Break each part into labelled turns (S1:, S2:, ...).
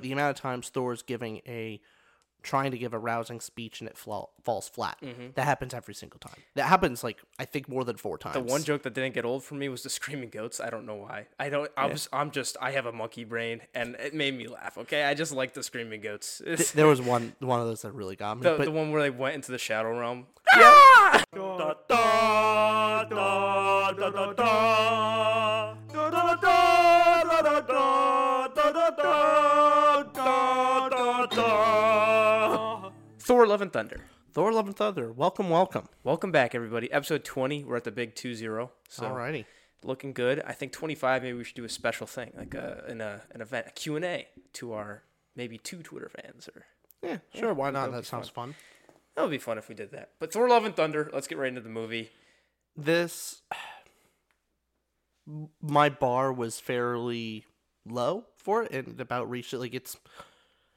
S1: The amount of times Thor's giving a trying to give a rousing speech and it fla- falls flat. That happens every single time. That happens like I think more than four times.
S2: The one joke that didn't get old for me was the screaming goats. I don't know why. I don't. I was. I'm just. I have a monkey brain, and it made me laugh. Okay, I just like the screaming goats.
S1: There was one one of those that really got me.
S2: the,
S1: but
S2: the one where they went into the shadow realm. Thor: Love and Thunder.
S1: Thor: Love and Thunder. Welcome, welcome.
S2: Welcome back, everybody. Episode 20. We're at the big 2-0. So
S1: Alrighty.
S2: looking good. I think 25. Maybe we should do a special thing, like a, in a an event, a Q and A to our maybe two Twitter fans or
S1: Yeah, sure. why not? That sounds fun.
S2: That would be fun if we did that. But Thor: Love and Thunder. Let's get right into the movie.
S1: This my bar was fairly low for it, and about reached it. Like it's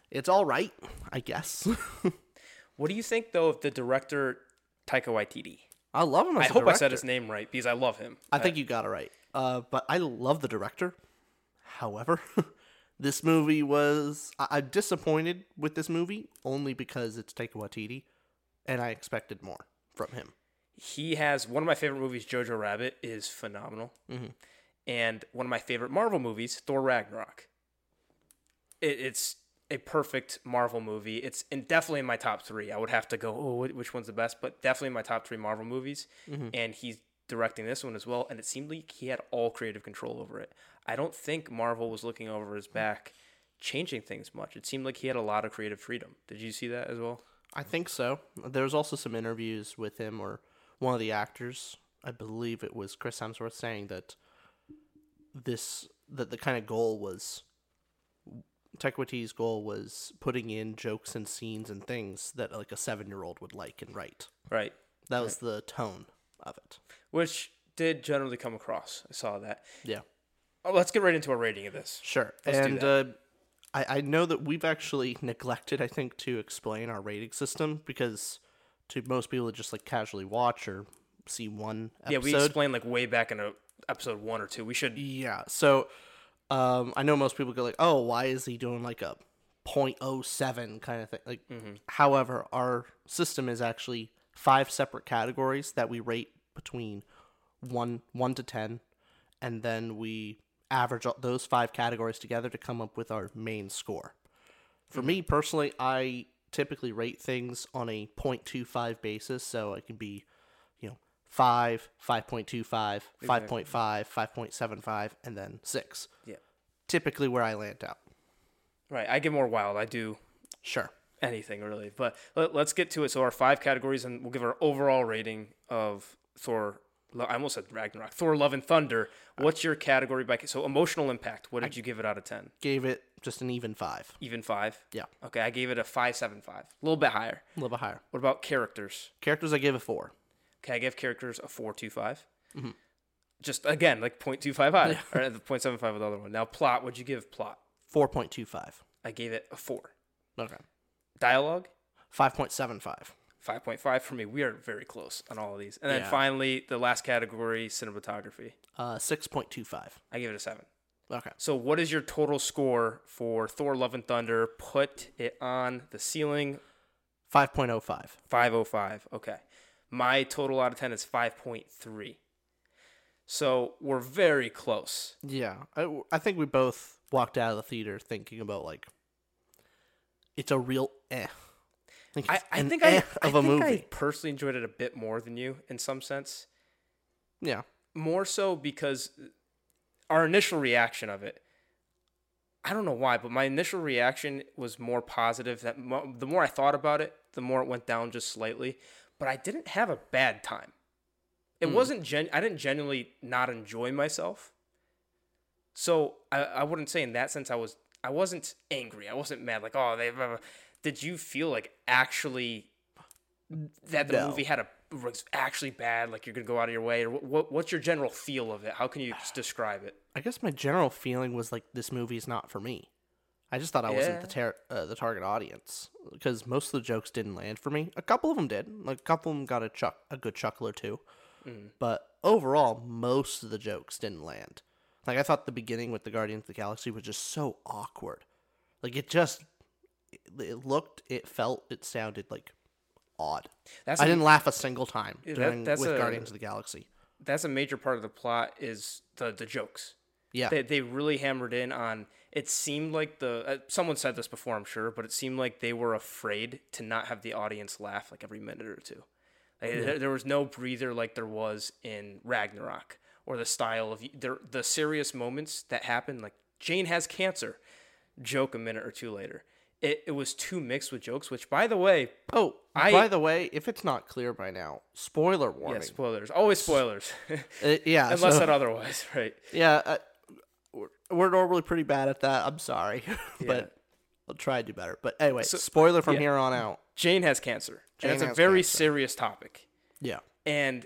S1: it's all right, I guess.
S2: What do you think though of the director Taika Waititi?
S1: I love him. As
S2: I hope I said his name right because I love him.
S1: I think you got it right. Uh, but I love the director. However, this movie was I- I'm disappointed with this movie only because it's Taika Waititi, and I expected more from him.
S2: he has one of my favorite movies. Jojo Rabbit is phenomenal, and one of my favorite Marvel movies, Thor Ragnarok. It, it's a perfect Marvel movie. It's in, definitely in my top three. I would have to go, oh, which one's the best? But definitely in my top three Marvel movies. Mm-hmm. And he's directing this one as well. And it seemed like he had all creative control over it. I don't think Marvel was looking over his back, changing things much. It seemed like he had a lot of creative freedom. Did you see that as well?
S1: I think so. There's also some interviews with him or one of the actors. I believe it was Chris Hemsworth saying that this that the kind of goal was Waititi's goal was putting in jokes and scenes and things that like a seven year old would like and write.
S2: Right.
S1: That was the tone of it.
S2: Which did generally come across. I saw that.
S1: Yeah.
S2: Oh, let's get right into a rating of this.
S1: Sure.
S2: Let's
S1: and uh, I, I know that we've actually neglected, I think, to explain our rating system because to most people that just like casually watch or see one episode.
S2: Yeah, we explained like way back in a, episode one or two. We should.
S1: Yeah. So um, I know most people go like, "Oh, why is he doing like a 0.07 kind of thing?" Like, however, our system is actually five separate categories that we rate between one one to ten, and then we average all- those five categories together to come up with our main score. For me personally, I typically rate things on a 0.25 basis, so it can be, 5, 5.25, 5.5, 5.75, and then 6.
S2: Yeah.
S1: Typically where I land out.
S2: Right. I get more wild. I do
S1: Sure.
S2: anything really. But let, us get to it. So our five categories, and we'll give our overall rating of Thor. I almost said Ragnarok. Thor: Love and Thunder. What's your category by? So emotional impact. What did you give it out of ten?
S1: Gave it just an even 5.
S2: Even five.
S1: Yeah.
S2: Okay, I gave it a five seven five. A little bit higher.
S1: A little bit higher.
S2: What about characters?
S1: Characters I gave a 4.
S2: Okay, I give characters a four two five. Just again like 0.25 high, or the 0.75 with the other one. Now plot. What'd you give plot?
S1: 4.25.
S2: I gave it a four.
S1: Okay.
S2: Dialogue.
S1: 5.75.
S2: 5.5 for me. We are very close on all of these. And then
S1: Yeah.
S2: finally, the last category, cinematography.
S1: Uh 6.25.
S2: I give it a 7.
S1: Okay.
S2: So, what is your total score for Thor Love and Thunder? Put it on the ceiling
S1: 5.05.
S2: 505. Okay. My total out of 10 is 5.3. So, we're very close.
S1: Yeah, I, I think we both walked out of the theater thinking about like it's a real eh. think
S2: I, I think
S1: eh
S2: I,
S1: of
S2: I
S1: a movie.
S2: I personally enjoyed it a bit more than you in some sense.
S1: Yeah,
S2: more so because our initial reaction of it i don't know why but my initial reaction was more positive that mo- the more i thought about it the more it went down just slightly but i didn't have a bad time it hmm. wasn't gen i didn't genuinely not enjoy myself so I, I wouldn't say in that sense i was I wasn't angry. I wasn't mad. Like, oh, they. Blah, blah. Did you feel like actually that the
S1: No.
S2: movie had a was actually bad? Like you're gonna go out of your way, or what? What's your general feel of it? How can you describe it?
S1: I guess my general feeling was like this movie is not for me. I just thought I wasn't the tar- uh, the target audience because most of the jokes didn't land for me. A couple of them did. Like a couple of them got a chuck a good chuckle or two. But overall, most of the jokes didn't land. Like I thought the beginning with the Guardians of the Galaxy was just so awkward. Like it just it, looked, it felt, it sounded like odd.
S2: That's
S1: I
S2: a-
S1: didn't laugh a single time
S2: Yeah, that-
S1: during
S2: that's
S1: with
S2: a-
S1: Guardians of the Galaxy.
S2: That's a major part of the plot is the the jokes.
S1: Yeah.
S2: They they really hammered in on. It seemed like the uh, someone said this before, I'm sure, but it seemed like they were afraid to not have the audience laugh like every minute or two. Like, there, there was no breather like there was in Ragnarok or the style of there the serious moments that happened. Like Jane has cancer, joke a minute or two later. It it was too mixed with jokes. Which, by the way,
S1: Oh,
S2: I-
S1: by the way, if it's not clear by now, spoiler warning.
S2: yeah, spoilers, always spoilers,
S1: Uh, yeah,
S2: unless
S1: so-
S2: said otherwise, right?
S1: yeah, uh, we're, we're normally pretty bad at that. I'm sorry,
S2: Yeah.
S1: but I'll try to do better. But anyway,
S2: So-
S1: spoiler from
S2: yeah.
S1: here on out.
S2: Jane has cancer,
S1: Jane
S2: and it's a very
S1: cancer.
S2: serious topic.
S1: Yeah,
S2: And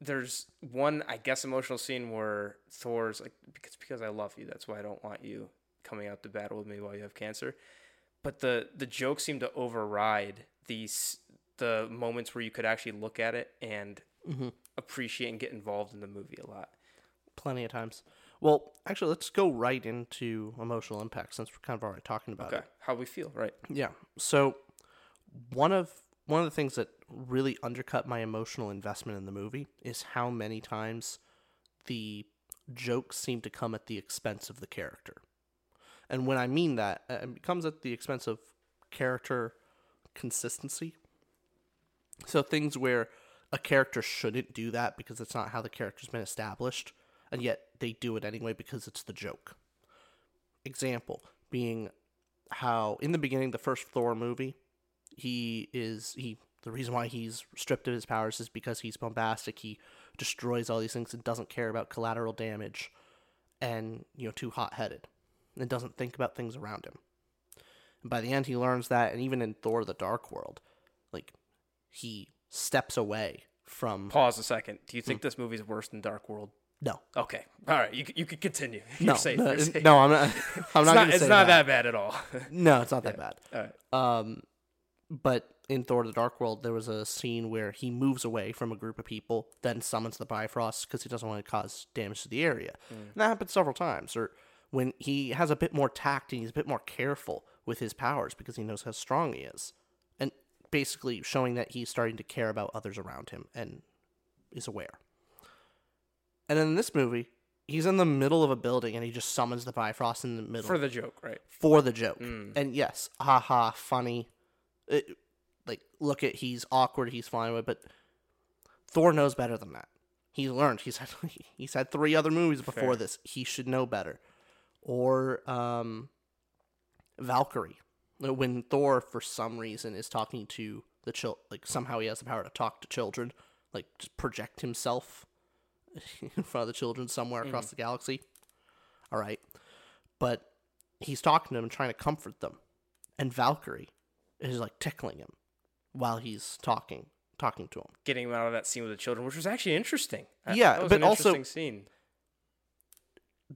S2: there's one, I guess, emotional scene where Thor's like, "It's because I love you. That's why I don't want you coming out to battle with me while you have cancer." But the the jokes seem to override these the moments where you could actually look at it and
S1: Mm-hmm.
S2: appreciate and get involved in the movie a lot.
S1: plenty of times. Well, actually, let's go right into emotional impact since we're kind of already talking about
S2: Okay,
S1: it.
S2: how we feel, right?
S1: Yeah. So one of one of the things that really undercut my emotional investment in the movie is how many times the jokes seem to come at the expense of the character. And when I mean that, uh, it comes at the expense of character consistency. So things where a character shouldn't do that because it's not how the character's been established, and yet they do it anyway because it's the joke. Example being how in the beginning, the first Thor movie, he is he the reason why he's stripped of his powers is because he's bombastic. He destroys all these things and doesn't care about collateral damage, and you know too hot headed, and doesn't think about things around him. And by the end, he learns that, and even in Thor: The Dark World, like he steps away from
S2: Pause a second. Do you
S1: Hmm.
S2: think this movie's worse than Dark World?
S1: No.
S2: Okay, all right, you you could continue.
S1: No,
S2: You're safe.
S1: no,
S2: safe.
S1: no, I'm not. I'm
S2: it's
S1: not.
S2: not, it's not
S1: that.
S2: that bad at all.
S1: No, it's not that bad.
S2: all right.
S1: Um, but in Thor: The Dark World, there was a scene where he moves away from a group of people, then summons the Bifrost because he doesn't want to cause damage to the area. And that happens several times. Or when he has a bit more tact and he's a bit more careful with his powers because he knows how strong he is, and basically showing that he's starting to care about others around him and is aware. And then in this movie, he's in the middle of a building and he just summons the Bifrost in the middle
S2: For the joke, right?
S1: for the joke.
S2: Mm.
S1: And yes, haha, funny. It, like, look at he's awkward, he's fine with, it, but Thor knows better than that. He's learned. He's had he's had three other movies before
S2: Fair.
S1: this. He should know better. Or um, Valkyrie, when Thor for some reason is talking to the chil, like somehow he has the power to talk to children, like just project himself in front of the children somewhere across the galaxy. All right, but he's talking to them and trying to comfort them, and Valkyrie is like tickling him while he's talking, talking to him.
S2: Getting him out of that scene with the children, which was actually interesting.
S1: Yeah, but
S2: an
S1: also-
S2: interesting scene.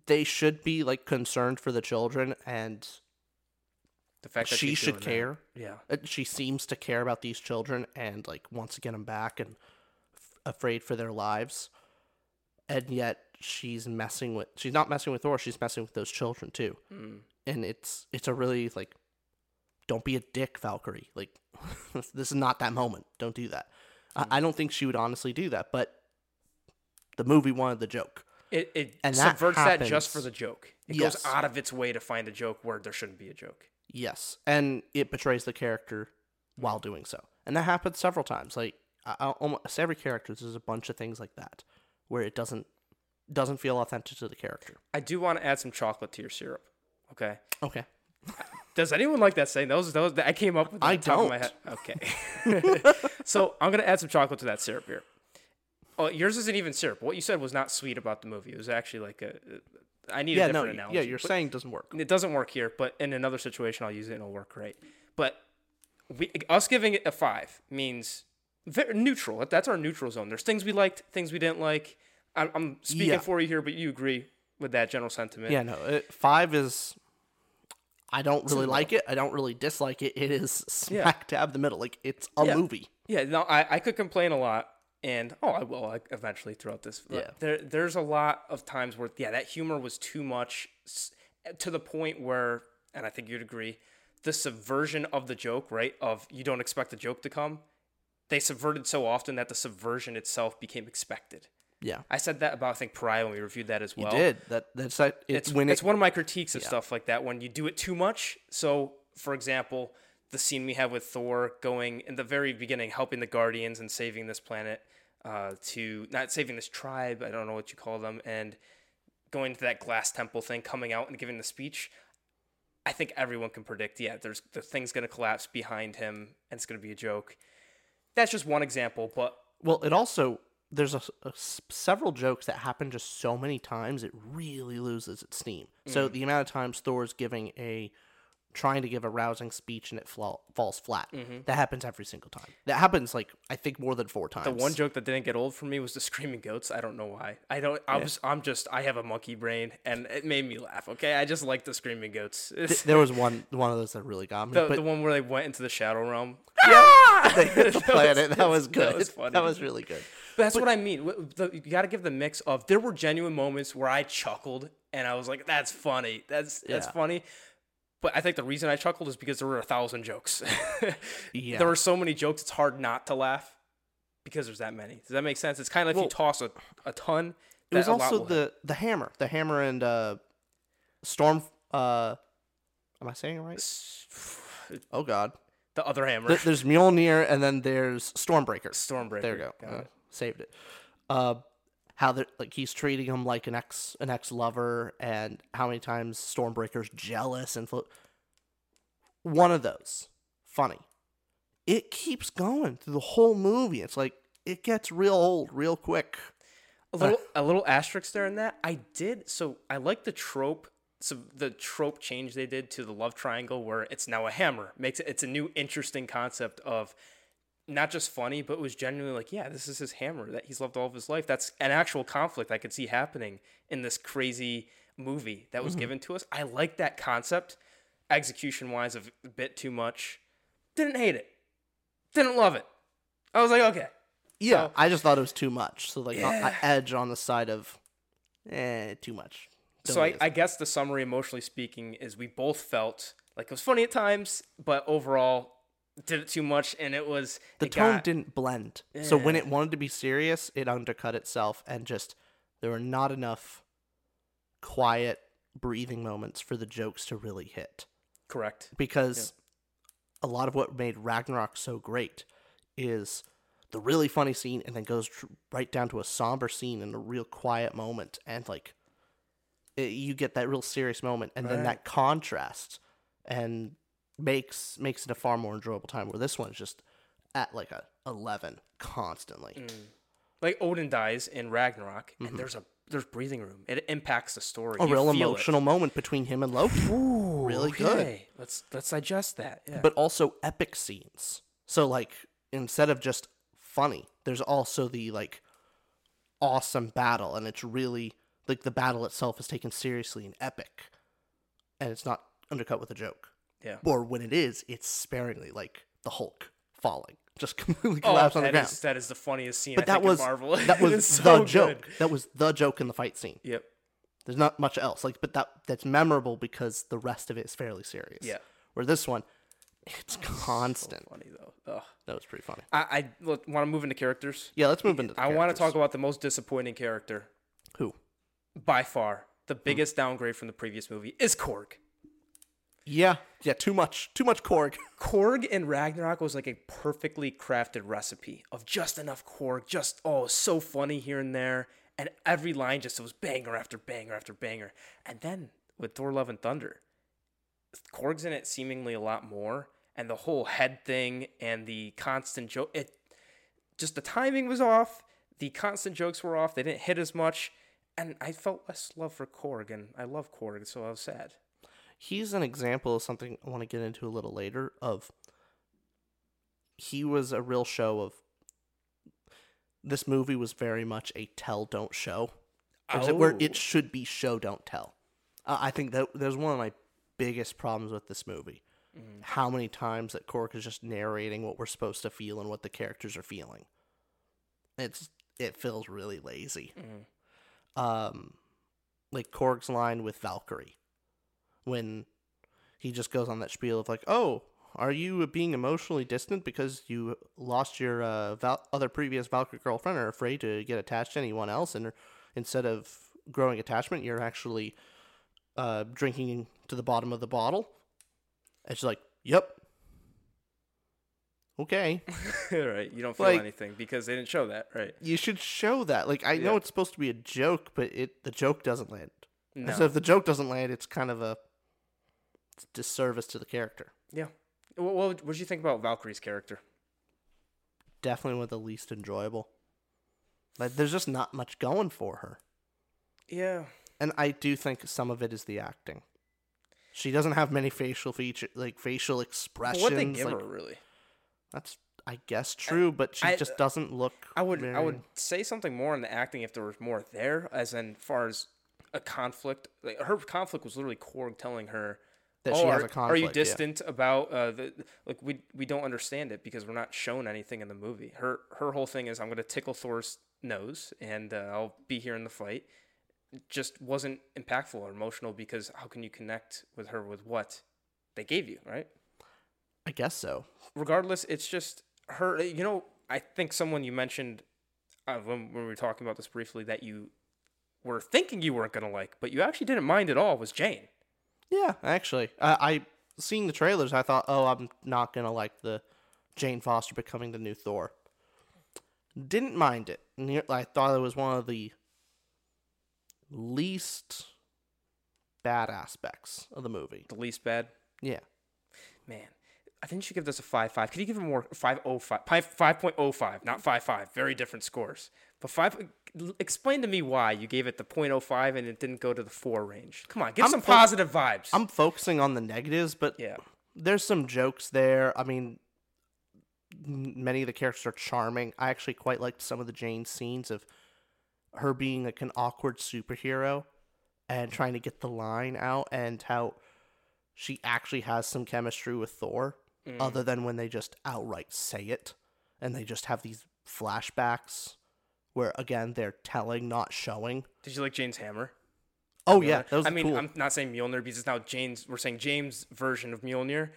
S1: They should be like concerned for the children, and
S2: The fact that
S1: she should
S2: doing that.
S1: care.
S2: Yeah,
S1: Uh, She seems to care about these children and like wants to get them back and f- afraid for their lives, and yet she's messing with. She's not messing with Thor. She's messing with those children too,
S2: Mm.
S1: and it's it's a really like, don't be a dick, Valkyrie. Like, this is not that moment. Don't do that. I, I don't think she would honestly do that, but the movie wanted the joke.
S2: it it
S1: And that
S2: subverts that just for the joke. It
S1: Yes.
S2: goes out of its way to find a joke where there shouldn't be a joke.
S1: Yes, and it betrays the character while doing so, and that happens several times. Like I, almost every character, there's a bunch of things like that where it doesn't doesn't feel authentic to the character.
S2: I do want to add some chocolate to your syrup. Okay.
S1: Okay,
S2: Does anyone like that saying? Those those I came up with.
S1: I
S2: on top of my
S1: don't.
S2: head. Okay. so I'm gonna add some chocolate to that syrup here. Oh, yours isn't even syrup. What you said was not sweet about the movie. It was actually like a, I need
S1: yeah,
S2: a different
S1: no,
S2: analogy.
S1: yeah, you're saying doesn't work.
S2: it doesn't work here, but in another situation, I'll use it and it'll work great. But we, us giving it a five means very neutral. That's our neutral zone. There's things we liked, things we didn't like. I'm, I'm speaking
S1: Yeah.
S2: for you here, but you agree with that general sentiment.
S1: Yeah, no, it, five is. I don't really like it. I don't really dislike it. It is
S2: Yeah.
S1: smack dab the middle. Like it's a
S2: Yeah.
S1: movie.
S2: Yeah, no, I, I could complain a lot, and oh, I will like, eventually throughout this.
S1: Yeah.
S2: there there's a lot of times where yeah, that humor was too much to the point where, and I think you'd agree, the subversion of the joke, right? Of you don't expect the joke to come, they subverted so often that the subversion itself became expected.
S1: Yeah,
S2: I said that about I think Pariah when we reviewed that as
S1: you
S2: well.
S1: did that. That's that. It's,
S2: It's
S1: when
S2: it's
S1: it,
S2: one of my critiques of stuff like that when you do it too much. So, for example, the scene we have with Thor going in the very beginning, helping the Guardians and saving this planet uh, to not saving this tribe. I don't know what you call them, and going to that glass temple thing, coming out and giving the speech. I think everyone can predict. Yeah, there's the thing's gonna collapse behind him, and it's gonna be a joke. That's just one example, but
S1: Well, it also there's a, a s- several jokes that happen just so many times it really loses its steam. So
S2: Mm.
S1: the amount of times Thor's giving a trying to give a rousing speech and it fla- falls flat. That happens every single time. That happens like I think more than four times.
S2: Mm-hmm. The one joke that didn't get old for me was the screaming goats. I don't know why. I don't. I was. I'm just. I have a monkey brain, and it made me laugh. Okay, I just like the screaming goats.
S1: There was one one of those that really got me.
S2: the,
S1: but
S2: the one where they went into the shadow realm.
S1: They hit the planet. That was good.
S2: That was funny.
S1: That was really good.
S2: But that's what I mean. You got to give the mix of. There were genuine moments where I chuckled, and I was like, "That's funny. That's that's
S1: Yeah.
S2: funny." But I think the reason I chuckled is because there were a thousand jokes.
S1: Yeah.
S2: There were so many jokes. It's hard not to laugh because there's that many. Does that make sense? It's kind of like if you toss a, a ton.
S1: It was
S2: that a lot
S1: also the the hammer, the hammer and uh, storm. Uh, am I saying it right? Oh God.
S2: The other hammer.
S1: Th- there's Mjolnir and then there's Stormbreaker.
S2: Stormbreaker.
S1: There you go. Uh,
S2: it.
S1: saved it. Uh, how they like he's treating him like an ex an ex lover, and how many times Stormbreaker's jealous and flo- one of those funny. It keeps going through the whole movie. It's like it gets real old real quick.
S2: a little a little asterisk there in that. I did so I like the trope so the trope change they did to the love triangle where it's now a hammer. Makes it it's a new interesting concept of not just funny, but it was genuinely like, yeah, this is his hammer that he's loved all of his life. That's an actual conflict I could see happening in this crazy movie that was given to us. I like that concept. Execution wise, a bit too much. Didn't hate it. Didn't love it. I was like, okay.
S1: Yeah,
S2: So-
S1: I just thought it was too much. So like I edge on the side of, eh, too much. Don't
S2: so I, I guess the summary, emotionally speaking, is we both felt like it was funny at times, but overall did it too much, and it was
S1: the
S2: it
S1: tone
S2: got-
S1: didn't blend. So when it wanted to be serious, it undercut itself, and just there were not enough quiet breathing moments for the jokes to really hit.
S2: correct.
S1: Because a lot of what made Ragnarok so great is the really funny scene, and then goes tr- right down to a somber scene and a real quiet moment, and like it, you get that real serious moment, and then that contrast and makes makes it a far more enjoyable time. Where this one's just at like a eleven constantly.
S2: Mm. Like Odin dies in Ragnarok, and there's a there's breathing room. It impacts the story.
S1: Mm-hmm. A
S2: You
S1: real
S2: feel it.
S1: emotional moment between him and Loki. really good.
S2: Let's let's digest that. Yeah.
S1: But also epic scenes. So like instead of just funny, there's also the like awesome battle, and it's really like the battle itself is taken seriously and epic, and it's not undercut with a joke.
S2: yeah.
S1: Or when it is, it's sparingly, like the Hulk falling, just completely
S2: Oh,
S1: collapse on the ground.
S2: is- that is the funniest scene.
S1: but
S2: I
S1: that was
S2: Marvel.
S1: that was the
S2: so good.
S1: joke. That was the joke in the fight scene.
S2: Yep.
S1: There's not much else. Like, but that that's memorable because the rest of it is fairly serious.
S2: Yeah.
S1: Where this one, it's constant.
S2: Funny though. Ugh.
S1: That was pretty funny.
S2: I, I want to move into characters.
S1: Yeah, let's move into. The
S2: I want to talk about the most disappointing character
S1: who.
S2: By far.
S1: Hmm.
S2: The biggest downgrade from the previous movie is Korg.
S1: Yeah, yeah, too much, too much Korg.
S2: Korg in Ragnarok was like a perfectly crafted recipe of just enough Korg, just oh, so funny here and there, and every line just was banger after banger after banger. And then with Thor: Love and Thunder, Korg's in it seemingly a lot more, and the whole head thing and the constant joke, it just the timing was off, the constant jokes were off, they didn't hit as much, and I felt less love for Korg, and I love Korg, so I was sad.
S1: He's an example of something I want to get into a little later. Of he was a real show of. This movie was very much a tell don't show, it where
S2: Oh.
S1: it should be show don't tell. Uh, I think that there's one of my biggest problems with this movie. How many times that Korg is just narrating what we're supposed to feel and what the characters are feeling. It's it feels really lazy. Um, like Korg's line with Valkyrie, when he just goes on that spiel of like, "Oh, are you being emotionally distant because you lost your uh, Val- other previous Valkyrie girlfriend, or afraid to get attached to anyone else, and instead of growing attachment, you're actually uh, drinking to the bottom of the bottle?" And she's like, "Yep." Okay.
S2: right, you don't feel
S1: Like-
S2: anything because they didn't show that, right?
S1: you should show that. Like I know
S2: Yeah.
S1: it's supposed to be a joke, but it the joke doesn't land. And
S2: No.
S1: So if the joke doesn't land, it's kind of a disservice to the character.
S2: Yeah. What what what did you think about Valkyrie's character?
S1: Definitely one of the least enjoyable. Like there's just not much going for her,
S2: Yeah.
S1: and I do think some of it is the acting. She doesn't have many facial feature, like facial expressions.
S2: what they give
S1: like,
S2: her really?
S1: That's I guess true, but she
S2: I-
S1: just doesn't look.
S2: I would
S1: very-
S2: I would say something more in the acting if there was more there, as in far as a conflict. Like her conflict was literally Korg telling her
S1: That
S2: oh,
S1: she
S2: are,
S1: has a conflict.
S2: Are you
S1: yeah.
S2: distant about uh, the like we we don't understand it because we're not shown anything in the movie. Her her whole thing is I'm gonna tickle Thor's nose and uh, I'll be here in the fight. It just wasn't impactful or emotional because how can you connect with her with what they gave you, right?
S1: I guess so.
S2: regardless, it's just her. You know, I think someone you mentioned uh, when, when we were talking about this briefly that you were thinking you weren't gonna like, but you actually didn't mind at all was Jane.
S1: Yeah, actually, uh, I seeing the trailers, I thought, oh, I'm not gonna like the Jane Foster becoming the new Thor. Didn't mind it. I thought it was one of the least bad aspects of the movie.
S2: The least bad,
S1: Yeah,
S2: man. I think you should give this a five five. Could you give it more five oh five five five point oh five, not five five? Very different scores. But five. Explain to me why you gave it the 0.05 and it didn't go to the four range. Come on, give
S1: I'm
S2: some
S1: fo-
S2: positive vibes.
S1: I'm focusing on the negatives, but
S2: yeah.
S1: there's some jokes there. I mean, many of the characters are charming. I actually quite liked some of the Jane scenes of her being like an awkward superhero and trying to get the line out, and how she actually has some chemistry with Thor, other mm. than when they just outright say it and they just have these flashbacks where again they're telling, not showing.
S2: Did you like Jane's hammer?
S1: Oh yeah, that was
S2: I mean,
S1: cool.
S2: I'm not saying Mjolnir because it's now Jane's. We're saying Jane's version of Mjolnir,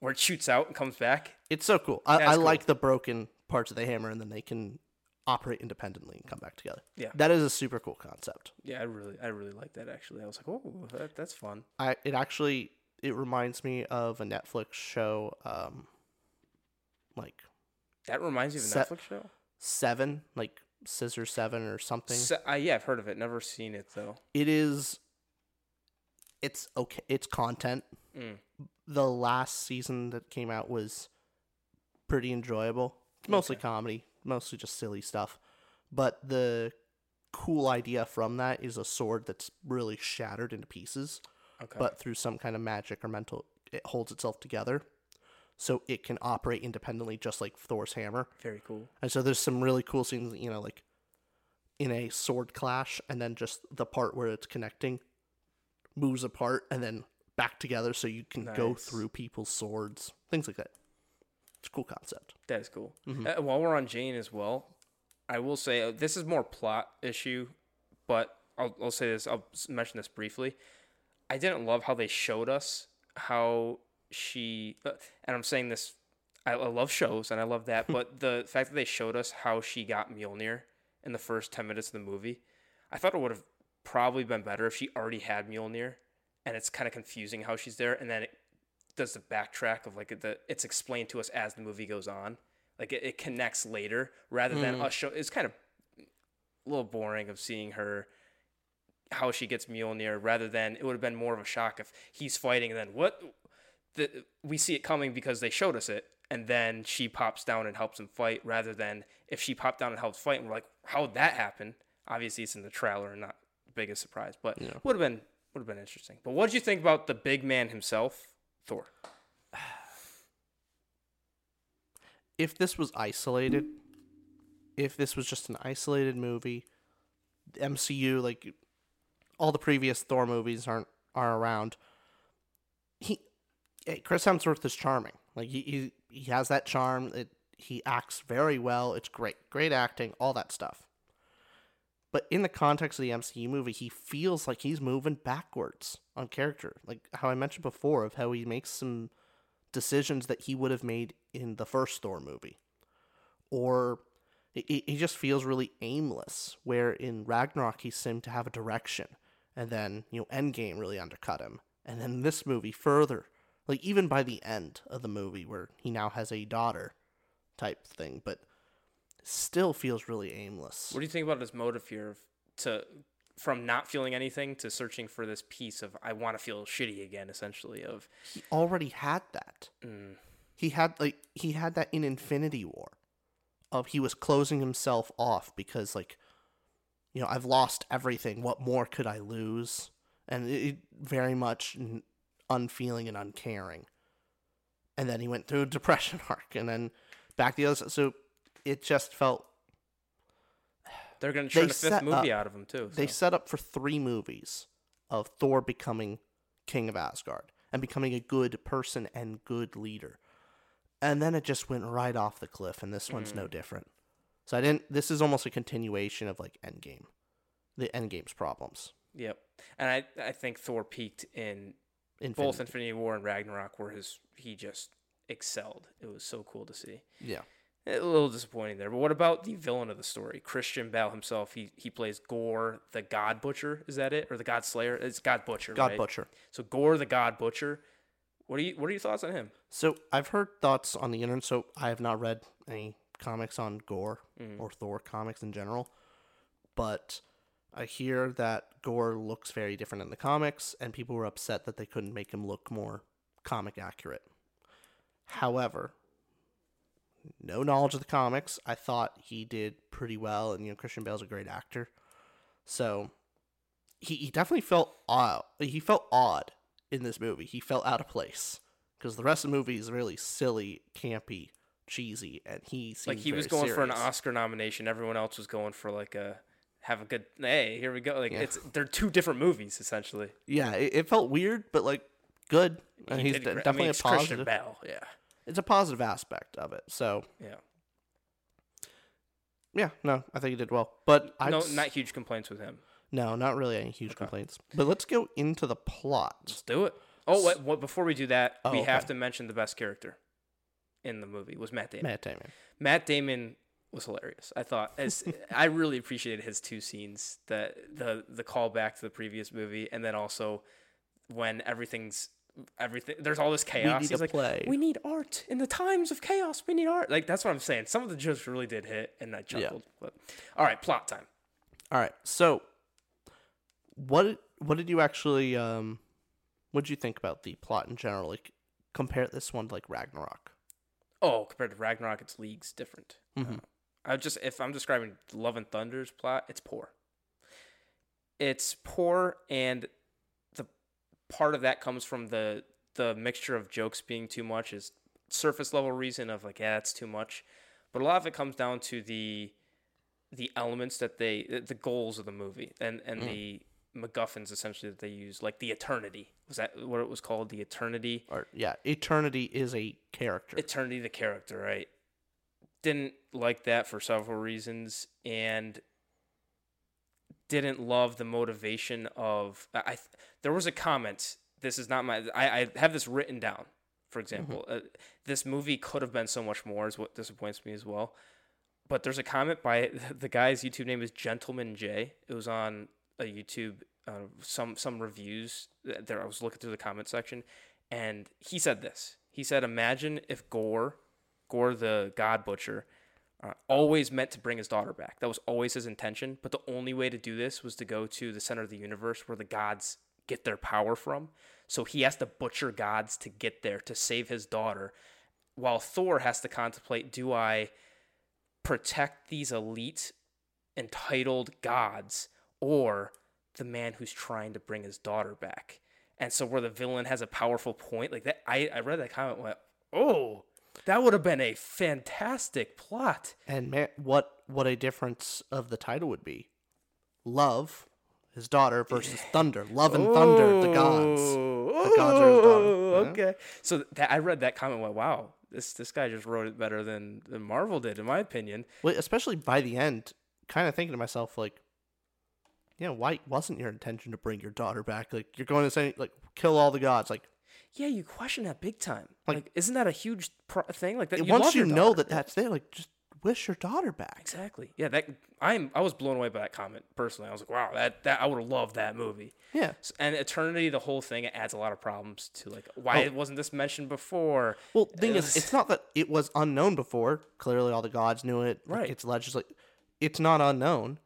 S2: where it shoots out and comes back.
S1: It's so cool. I, I
S2: cool.
S1: like the broken parts of the hammer, and then they can operate independently and come back together.
S2: Yeah.
S1: that is a super cool concept.
S2: Yeah, I really, I really like that. Actually, I was like, oh, that, that's fun.
S1: I it actually it reminds me of a Netflix show, um, like
S2: That reminds me of a
S1: Set-
S2: Netflix show.
S1: Seven, like Scissor Seven or something.
S2: Se- uh, yeah, I've heard of it. Never seen it though.
S1: it is. It's okay. It's content.
S2: Mm.
S1: The last season that came out was pretty enjoyable. Mostly comedy, mostly just silly stuff. But the cool idea from that is a sword that's really shattered into pieces,
S2: Okay.
S1: but through some kind of magic or mental, it holds itself together. So it can operate independently, just like Thor's hammer.
S2: Very cool.
S1: And so there's some really cool scenes, you know, like in a sword clash, and then just the part where it's connecting moves apart and then back together so you can go through people's swords, things like that. It's a cool concept.
S2: That is cool.
S1: Mm-hmm.
S2: Uh, while we're on Jane as well, I will say uh, this is more plot issue, but I'll, I'll say this. I'll mention this briefly. I didn't love how they showed us how she, uh, and I'm saying this. I, love shows and I love that, but the fact that they showed us how she got Mjolnir in the first ten minutes of the movie, I thought it would have probably been better if she already had Mjolnir, and it's kind of confusing how she's there, and then it does the backtrack of like the it's explained to us as the movie goes on like it, it connects later rather than us show it's kind of a little boring of seeing her how she gets Mjolnir rather than it would have been more of a shock if he's fighting and then what the, we see it coming because they showed us it and then she pops down and helps him fight rather than if she popped down and helped fight and we're like how'd that happen Obviously, it's in the trailer and not the biggest surprise, but
S1: Yeah.
S2: would have been would have been interesting. But what did you think about the big man himself, Thor?
S1: if this was isolated, if this was just an isolated movie, MCU like all the previous Thor movies aren't are around. He, eh, Chris Hemsworth is charming. Like he he, he has that charm. It, he acts very well. It's great, great acting, all that stuff. But in the context of the MCU movie, he feels like he's moving backwards on character. Like how I mentioned before, of how he makes some decisions that he would have made in the first Thor movie. Or he, he just feels really aimless, where in Ragnarok he seemed to have a direction. And then, you know, Endgame really undercut him. And then this movie further, like even by the end of the movie where he now has a daughter type thing, but still feels really aimless.
S2: What do you think about his motive here of, to from not feeling anything to searching for this piece of I want to feel shitty again, essentially of
S1: he already had that. Mm. He had like he had that in Infinity War. Of he was closing himself off because like you know, I've lost everything. What more could I lose? And it, very much unfeeling and uncaring. And then he went through a depression arc and then back the other side. So it just felt
S2: they're going to turn
S1: They
S2: a fifth movie
S1: up-
S2: out of him too.
S1: they set up for three movies of Thor becoming king of Asgard and becoming a good person and good leader. And then it just went right off the cliff, and this one's no mm. different. So I didn't. This is almost a continuation of like Endgame, the Endgame's problems.
S2: Yep, and I I think Thor peaked in
S1: Infinity.
S2: both Infinity War and Ragnarok, where his he just excelled. It was so cool to see.
S1: yeah,
S2: A little disappointing there, but what about the villain of the story, Christian Bale himself? He he plays Gorr, the God Butcher. Is that it, or the God Slayer? It's God Butcher.
S1: God
S2: right?
S1: Butcher.
S2: So Gorr, the God Butcher. What are you What are your thoughts on him?
S1: So I've heard thoughts on the internet. So I have not read any comics on Gorr mm-hmm. or Thor comics in general, but I hear that Gorr looks very different in the comics, and people were upset that they couldn't make him look more comic accurate. However, no knowledge of the comics, I thought he did pretty well, and you know Christian Bale's a great actor, so he, he definitely felt odd. He felt odd in this movie. He felt out of place because the rest of the movie is really silly, campy, cheesy, and he seemed
S2: Like he was going for an. Oscar nomination. Everyone else was going for like a have a good. Hey, here we go. Like
S1: Yeah.
S2: it's they're two different movies essentially.
S1: Yeah, it, it felt weird, but like good. And
S2: He
S1: he's
S2: did
S1: de-
S2: great. I
S1: definitely
S2: mean,
S1: a positive.
S2: Bale. Yeah,
S1: It's a positive aspect of it. So
S2: yeah.
S1: yeah, no, I think he did well. But I
S2: no, not huge complaints with him.
S1: no, not really any huge complaints. But let's go into the plot.
S2: Let's do it. Oh, wait, what, before we do that,
S1: Oh,
S2: we have to mention the best character in the movie was Matt Damon.
S1: Matt Damon.
S2: Matt Damon was hilarious. I thought as I really appreciated his two scenes, the the the callback to the previous movie, and then also when everything's everything there's all this chaos. He's like,
S1: play.
S2: we need art in the times of chaos. We need art. Like that's what I'm saying. Some of the jokes really did hit, and I chuckled. But all right, plot time.
S1: All right. So what what did you actually um what did you think about the plot in general? Like compare this one to like Ragnarok.
S2: Oh, compared to Ragnarok, it's leagues different.
S1: Mhm.
S2: Uh, I just if I'm describing Love and Thunder's plot, it's poor. It's poor, and the part of that comes from the the mixture of jokes being too much is surface level reason of like yeah that's too much, but a lot of it comes down to the the elements that they the goals of the movie and and the MacGuffins essentially that they use like the eternity was that what it was called the eternity
S1: Or yeah, Eternity is a character.
S2: Eternity, the character, right? Didn't like that for several reasons, and didn't love the motivation of. I, there was a comment. This is not my. I, I have this written down. For example, uh, this movie could have been so much more. Is what disappoints me as well. But there's a comment by the guy's YouTube name is Gentleman J. It was on a YouTube uh, some some reviews. There, I was looking through the comment section, and he said this. He said, "Imagine if Gorr, Gorr the God Butcher, uh, always meant to bring his daughter back. That was always his intention. But the only way to do this was to go to the center of the universe, where the gods get their power from. So he has to butcher gods to get there to save his daughter, while Thor has to contemplate: Do I protect these elite entitled gods or the man who's trying to bring his daughter back. And so where the villain has a powerful point like that I, I read that comment and went, "Oh, that would have been a fantastic plot."
S1: And man, what what a difference of the title would be. Love, his daughter versus Thunder. Love and Thunder, the gods. The gods are his daughter.
S2: Oh,
S1: yeah?
S2: okay. So that I read that comment and went, "Wow, this this guy just wrote it better than, than Marvel did in my opinion."
S1: Well, especially by the end, kind of thinking to myself like, yeah, why wasn't your intention to bring your daughter back? Like you're going to say like kill all the gods. Like
S2: Yeah, you question that big time.
S1: Like-
S2: Like, isn't that a huge pro- thing? Like that.
S1: once you know that that's there, like just wish your daughter back.
S2: exactly. Yeah, that I'm I was blown away by that comment personally. I was like, wow, that that I would have loved that movie.
S1: Yeah.
S2: S- And Eternity, the whole thing, it adds a lot of problems to like why
S1: Oh.
S2: wasn't this mentioned before?
S1: Well, thing is, it's not that it was unknown before. Clearly, all the gods knew it. Like,
S2: Right.
S1: It's alleged like it's not unknown.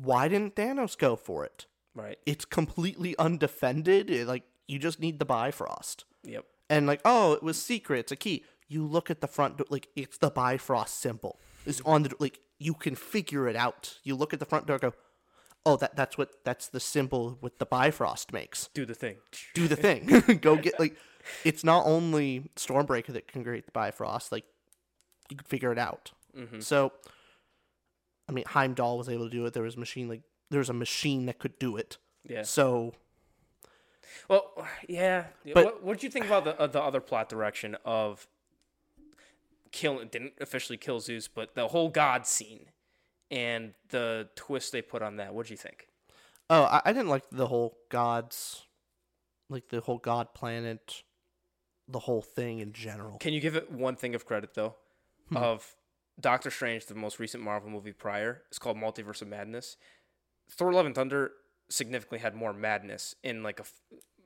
S1: Why didn't Thanos go for it?
S2: right.
S1: It's completely undefended. It, like you just need the Bifrost,
S2: Yep.
S1: and like oh, it was secret. It's a key. You look at the front door, like it's the Bifrost symbol. It's on the like you can figure it out. You look at the front door, go, oh, that that's what that's the symbol what the Bifrost makes
S2: Do the thing.
S1: do the thing. Go get like it's not only Stormbreaker that can create the Bifrost, like you can figure it out. Mm-hmm. So I mean Heimdall was able to do it. There was a machine like there was a machine that could do it.
S2: Yeah.
S1: So
S2: Well, yeah.
S1: But-
S2: what what did you think about the uh, the other plot direction of kill didn't officially kill Zeus, but the whole god scene and the twist they put on that? What would you think?
S1: oh I, I didn't like the whole gods like the whole god planet the whole thing in general.
S2: Can you give it one thing of credit though?
S1: Hmm.
S2: Of Doctor Strange, the most recent Marvel movie prior, is called Multiverse of Madness. Thor: Love and Thunder significantly had more madness in like a.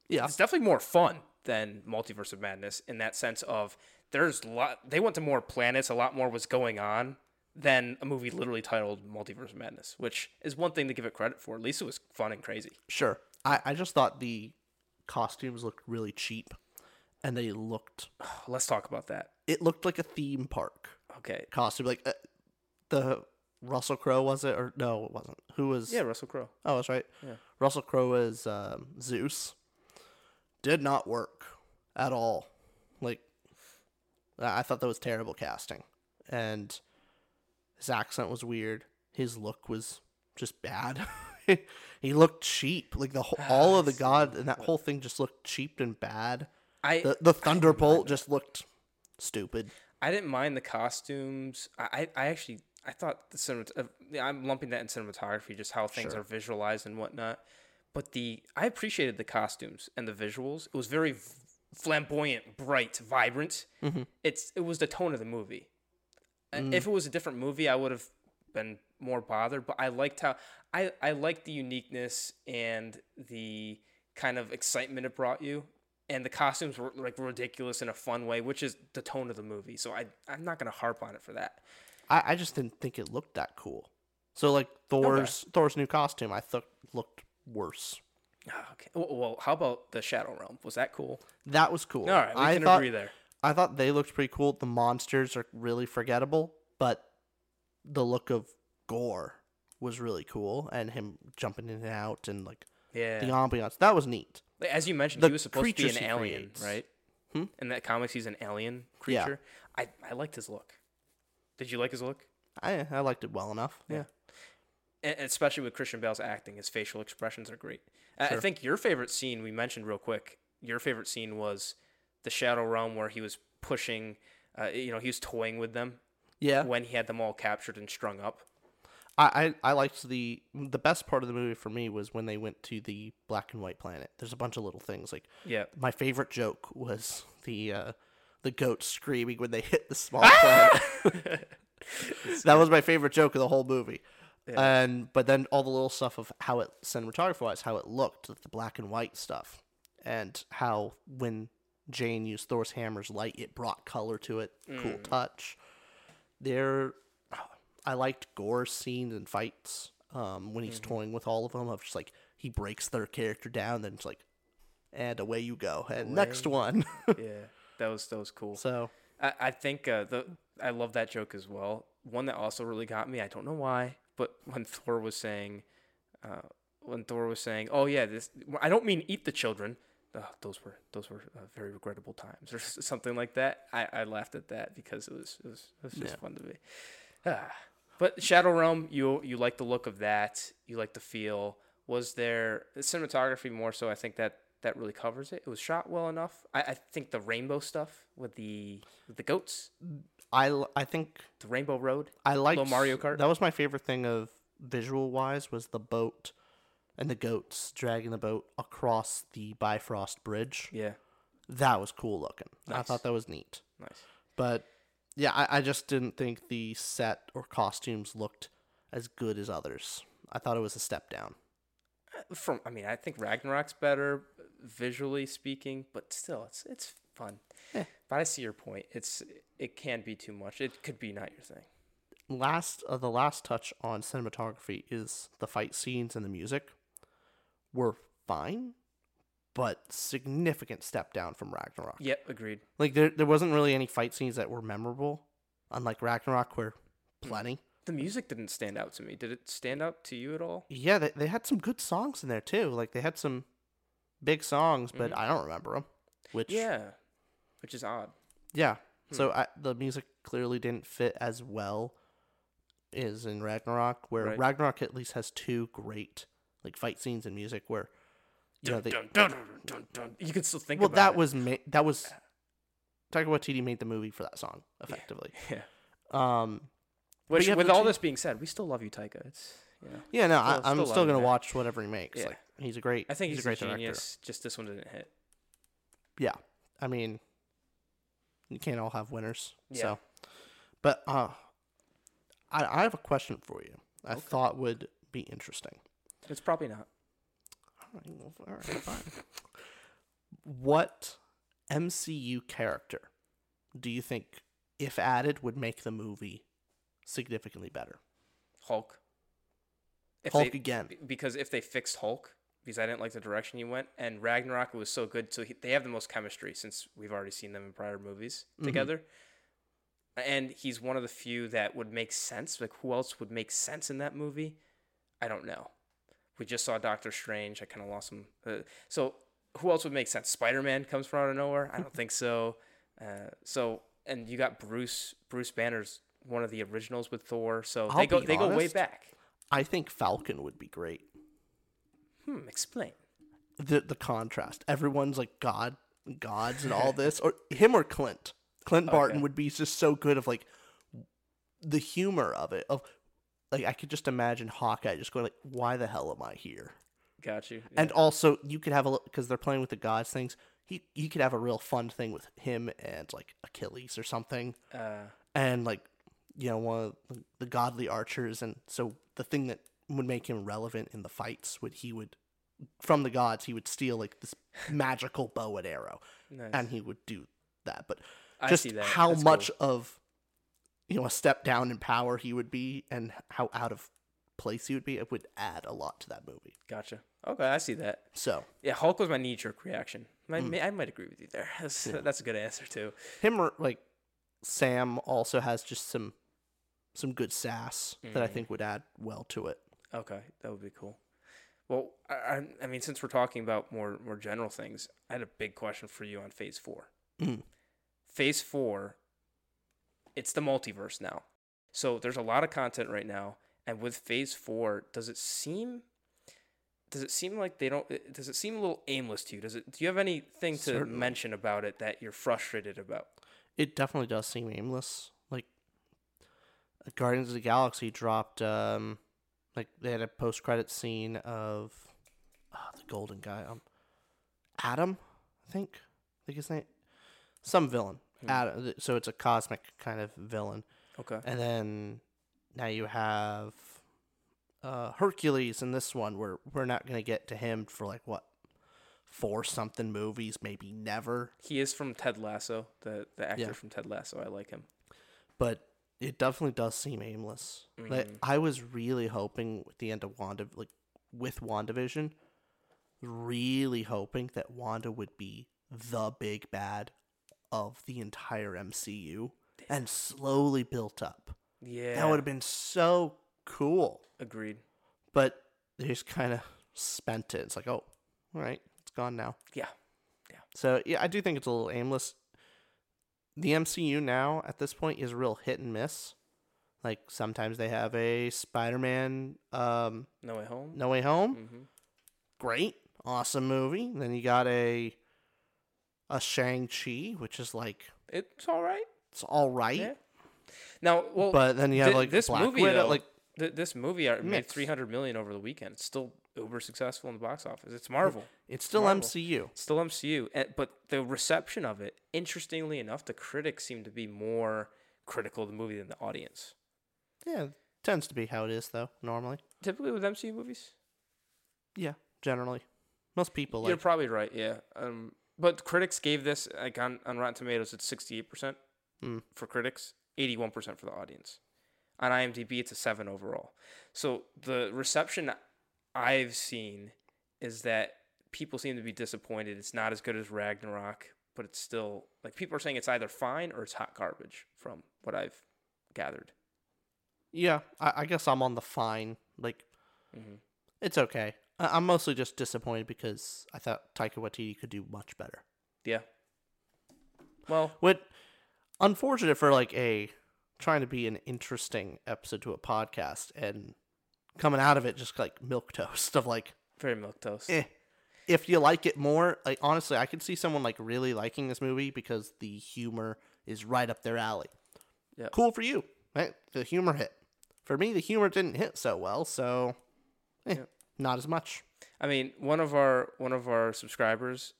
S1: Yeah.
S2: it's definitely more fun than Multiverse of Madness in that sense of there's a lot. They went to more planets. A lot more was going on than a movie literally titled Multiverse of Madness, which is one thing to give it credit for. At least it was fun and crazy.
S1: Sure. I, I just thought the costumes looked really cheap and they looked
S2: Let's talk about that.
S1: it looked like a theme park.
S2: Okay.
S1: costume. Like uh, the Russell Crowe was it or no, it wasn't. Who was?
S2: Yeah, Russell Crowe.
S1: Oh, that's right. Yeah, Russell Crowe as um, Zeus. Did not work at all. Like I I thought that was terrible casting, and his accent was weird. His look was just bad. he looked cheap. Like the whole, all of the god and that whole thing just looked cheap and bad.
S2: I
S1: The the thunderbolt just looked stupid.
S2: I didn't mind the costumes. I, I I actually I thought the cinemat- uh, I'm lumping that in cinematography, just how things
S1: Sure.
S2: are visualized and whatnot. But the I appreciated the costumes and the visuals. It was very v- flamboyant, bright, vibrant. It's it was the tone of the movie. Uh, If it was a different movie, I would have been more bothered. But I liked how I I liked the uniqueness and the kind of excitement it brought you. And the costumes were like ridiculous in a fun way, which is the tone of the movie. So I I'm not gonna harp on it for that.
S1: I, I just didn't think it looked that cool. So like Thor's Thor's new costume, I thought looked worse.
S2: Ah, Okay. Well, well, how about the Shadow Realm? Was that cool?
S1: That was cool.
S2: All right, we
S1: I
S2: can
S1: thought,
S2: agree there.
S1: I thought they looked pretty cool. The monsters are really forgettable, but the look of Gorr was really cool, and him jumping in and out, and like
S2: Yeah.
S1: the ambiance. That was neat.
S2: As you mentioned,
S1: the
S2: he was supposed to be an alien,
S1: creates.
S2: right?
S1: Hmm?
S2: In that comics, he's an alien creature. Yeah. I, I liked his look. Did you like his look?
S1: I I liked it well enough. Yeah.
S2: And and especially with Christian Bale's acting, his facial expressions are great. I- I think your favorite scene we mentioned real quick. Your favorite scene was the Shadow Realm where he was pushing, uh, you know, he was toying with them
S1: Yeah.
S2: when he had them all captured and strung up.
S1: I, I I liked the the best part of the movie for me was when they went to the black and white planet. There's a bunch of little things like
S2: Yeah.
S1: my favorite joke was the uh, the goat screaming when they hit the small
S2: Ah!
S1: planet. that was my favorite joke of the whole movie. And but then all the little stuff of how it cinematography wise, how it looked, the black and white stuff, and how when Jane used Thor's hammer's light, it brought color to it. Cool touch. There, I liked Gorr's scenes and fights um, when he's toying with all of them. Of just like he breaks their character down, then it's like, and away you go, and next one.
S2: yeah. That was that was cool.
S1: so
S2: I, I think uh, the I love that joke as well. One that also really got me. I don't know why. but when Thor was saying, uh, when Thor was saying, "Oh yeah, this," I don't mean eat the children. Uh, those were those were uh, very regrettable times, or something like that. I, I laughed at that because it was it was, it was just
S1: Yeah.
S2: fun to me. Ah. But Shadow Realm, you you like the look of that. You like the feel. Was there the cinematography more so? I think that that really covers it. It was shot well enough. I, I think the rainbow stuff with the with the goats,
S1: I, I think
S2: the Rainbow Road.
S1: I liked
S2: Little Mario Kart?
S1: That was my favorite thing of visual wise was the boat and the goats dragging the boat across the Bifrost Bridge.
S2: Yeah,
S1: That was cool looking. I thought that was neat.
S2: nice.
S1: But yeah, I, I just didn't think the set or costumes looked as good as others. I thought it was a step down.
S2: From I mean, I think Ragnarok's better visually speaking, but still, it's it's fun. But I see your point. It's it can be too much. It could be not your thing.
S1: Last uh, the last touch on cinematography is the fight scenes and the music were fine, but significant step down from Ragnarok.
S2: Yep, agreed.
S1: Like there there wasn't really any fight scenes that were memorable, unlike Ragnarok where mm. plenty.
S2: The music didn't stand out to me. Did it stand out to you at all?
S1: Yeah, they they had some good songs in there too. Like they had some big songs, but mm. I don't remember them. Which
S2: Yeah, which is odd.
S1: yeah. So hmm. I, the music clearly didn't fit as well as in Ragnarok, where
S2: Right.
S1: Ragnarok at least has two great like fight scenes and music where you know they
S2: Dun, dun, dun. You could still think
S1: well
S2: about
S1: that
S2: it.
S1: was ma- that was Taika Waititi made the movie for that song effectively.
S2: yeah.
S1: Um,
S2: Which, with all this being said, we still love you, Taika. It's you know,
S1: yeah, no, I,
S2: Still-
S1: I'm
S2: still
S1: still gonna
S2: him,
S1: watch whatever he makes.
S2: Yeah.
S1: Like he's a great.
S2: I think he's,
S1: a great
S2: a
S1: director.
S2: genius. Just this one didn't hit.
S1: Yeah, I mean, you can't all have winners.
S2: Yeah.
S1: So, but uh, I I have a question for you. I thought would be interesting.
S2: It's probably not.
S1: All right, all right, fine. what MCU character do you think, if added, would make the movie significantly better?
S2: Hulk. If
S1: Hulk
S2: they-
S1: again.
S2: Because if they fixed Hulk, because I didn't like the direction you went, and Ragnarok was so good, so he, they have the most chemistry since we've already seen them in prior movies
S1: Mm-hmm.
S2: together. And he's one of the few that would make sense. Like, who else would make sense in that movie? I don't know. We just saw Doctor Strange. I kind of lost him. Uh, so, who else would make sense? Spider Man comes from out of nowhere. I don't think so. Uh, so, and you got Bruce. Bruce Banner's one of the originals with Thor. So
S1: I'll
S2: they go. They go way back.
S1: I think Falcon would be great.
S2: Hmm. Explain.
S1: the the contrast. Everyone's like god, gods, and all this, or him or Clint. Clint Barton
S2: Okay.
S1: would be just so good of like the humor of it. Of like I could just imagine Hawkeye just going like, "Why the hell am I here?"
S2: Got you.
S1: And also, you could have a because they're playing with the gods things. He you could have a real fun thing with him and like Achilles or something,
S2: uh,
S1: and like you know one of the- the godly archers. And so the thing that would make him relevant in the fights would he would from the gods he would steal like this magical bow and arrow,
S2: nice.
S1: and he would do that. But
S2: I
S1: just
S2: see that.
S1: how
S2: That's
S1: much
S2: cool.
S1: of you know a step down in power he would be, and how out of place he would be, it would add a lot to that movie.
S2: Gotcha. Okay, I see that.
S1: So
S2: Yeah, Hulk was my knee jerk reaction. I,
S1: Mm.
S2: I might agree with you there. That's, that's a good answer too.
S1: him or like Sam also has just some some good sass that I
S2: Mhm.
S1: think would add well to it.
S2: Okay, that would be cool. Well, I, I, I mean, since we're talking about more more general things, I had a big question for you on Phase Four.
S1: Mm.
S2: Phase Four, it's the multiverse now. So there's a lot of content right now, and with Phase Four, does it seem? Does it seem like they don't? Does it seem a little aimless to you? Does it? Do you have anything to
S1: Certainly.
S2: mention about it that you're frustrated about?
S1: It definitely does seem aimless. Like Guardians of the Galaxy dropped um like they had a post credit scene of ah, the golden guy um Adam, I think. I think his name some villain. Adam, so it's a cosmic kind of villain.
S2: Okay.
S1: And then now you have uh, Hercules in this one. Where we're not gonna get to him for like what four something movies, maybe never.
S2: He is from Ted Lasso, the the actor
S1: Yeah.
S2: from Ted Lasso. I like him.
S1: But it definitely does seem aimless. Like
S2: Mhm.
S1: I was really hoping with the end of Wanda, like with WandaVision, really hoping that Wanda would be the big bad of the entire MCU and slowly built up.
S2: Yeah.
S1: That would have been so cool.
S2: Agreed.
S1: But they just kind of spent it. It's like, oh, all right, it's gone now.
S2: Yeah. Yeah.
S1: So yeah, I do think it's a little aimless. The MCU now at this point is real hit and miss. Like sometimes they have a Spider-Man um,
S2: No Way Home.
S1: No Way Home,
S2: hmm
S1: great, awesome movie. Then you got a a Shang Chi, which is like
S2: It's all right.
S1: it's all right,
S2: Yeah. Now, well,
S1: but then you have
S2: thi-
S1: like
S2: this
S1: Black
S2: movie
S1: Widow,
S2: though,
S1: like
S2: th- this movie made
S1: Mixed.
S2: 300 million over the weekend. It's still uber successful in the box office. It's Marvel.
S1: it's still
S2: Marvel.
S1: MCU.
S2: It's still MCU, and, but the reception of it, interestingly enough, the critics seem to be more critical of the movie than the audience.
S1: Yeah, tends to be how it is though. Normally,
S2: Typically with MCU movies,
S1: yeah, generally, most people Like, you're
S2: probably right. Yeah, um, but critics gave this like on, on Rotten Tomatoes, it's 68 percent
S1: Mm.
S2: for critics, 81 percent for the audience. On IMDb, it's a seven overall. So the reception I've seen is that people seem to be disappointed. It's not as good as Ragnarok, but it's still like people are saying it's either fine or it's hot garbage from what I've gathered.
S1: Yeah, I, I guess I'm on the fine. Like,
S2: Mhm.
S1: it's okay. I'm mostly just disappointed because I thought Taika Waititi could do much better.
S2: Yeah. Well,
S1: What unfortunate for like a trying to be an interesting episode to a podcast and coming out of it just like milk toast of like,
S2: very milk toast.
S1: eh. If you like it more, like honestly, I could see someone like really liking this movie because the humor is right up their alley.
S2: Yeah.
S1: Cool for you. Right? The humor hit. For me, the humor didn't hit so well, so eh,
S2: Yeah.
S1: Not as much.
S2: I mean, one of our one of our subscribers,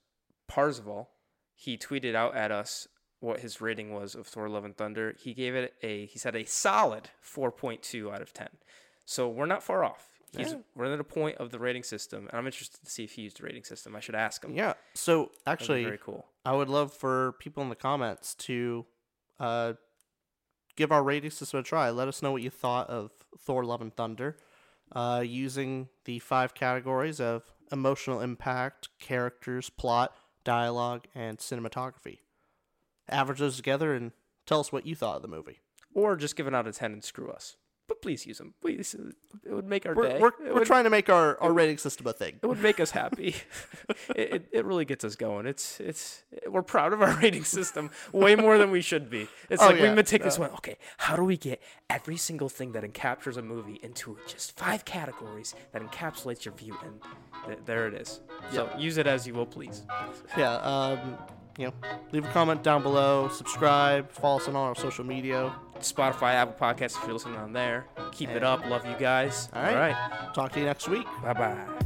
S2: Parzival, he tweeted out at us what his rating was of Thor: Love and Thunder. He gave it a he said a solid 4.2 out of 10. So we're not far off. He's
S1: Yeah.
S2: we're at a point of the rating system, and I'm interested to see if he used the rating system. I should ask him.
S1: Yeah. So actually,
S2: very cool.
S1: I would love for people in the comments to uh, give our rating system a try. Let us know what you thought of Thor: Love and Thunder, uh, using the five categories of emotional impact, characters, plot, dialogue, and cinematography. Average those together and tell us what you thought of the movie.
S2: Or just give it out of 10 and screw us. But please use them. Please, it would make our
S1: We're,
S2: day.
S1: we're, we're
S2: would-
S1: trying to make our, our rating system a thing.
S2: it would make us happy. it, it, it really gets us going. It's it's we're proud of our rating system way more than we should be. It's
S1: Oh,
S2: like
S1: yeah.
S2: we meticulous went, okay, how do we get every single thing that encaptures a movie into just five categories that encapsulates your view and th- there it is. So use it as you will please.
S1: yeah, um, you know, leave a comment down below, subscribe, follow us on all our social media.
S2: Spotify, Apple Podcasts if you're listening on there. Keep it up. Love you guys.
S1: All right.
S2: All right.
S1: Talk to you next week.
S2: Bye bye.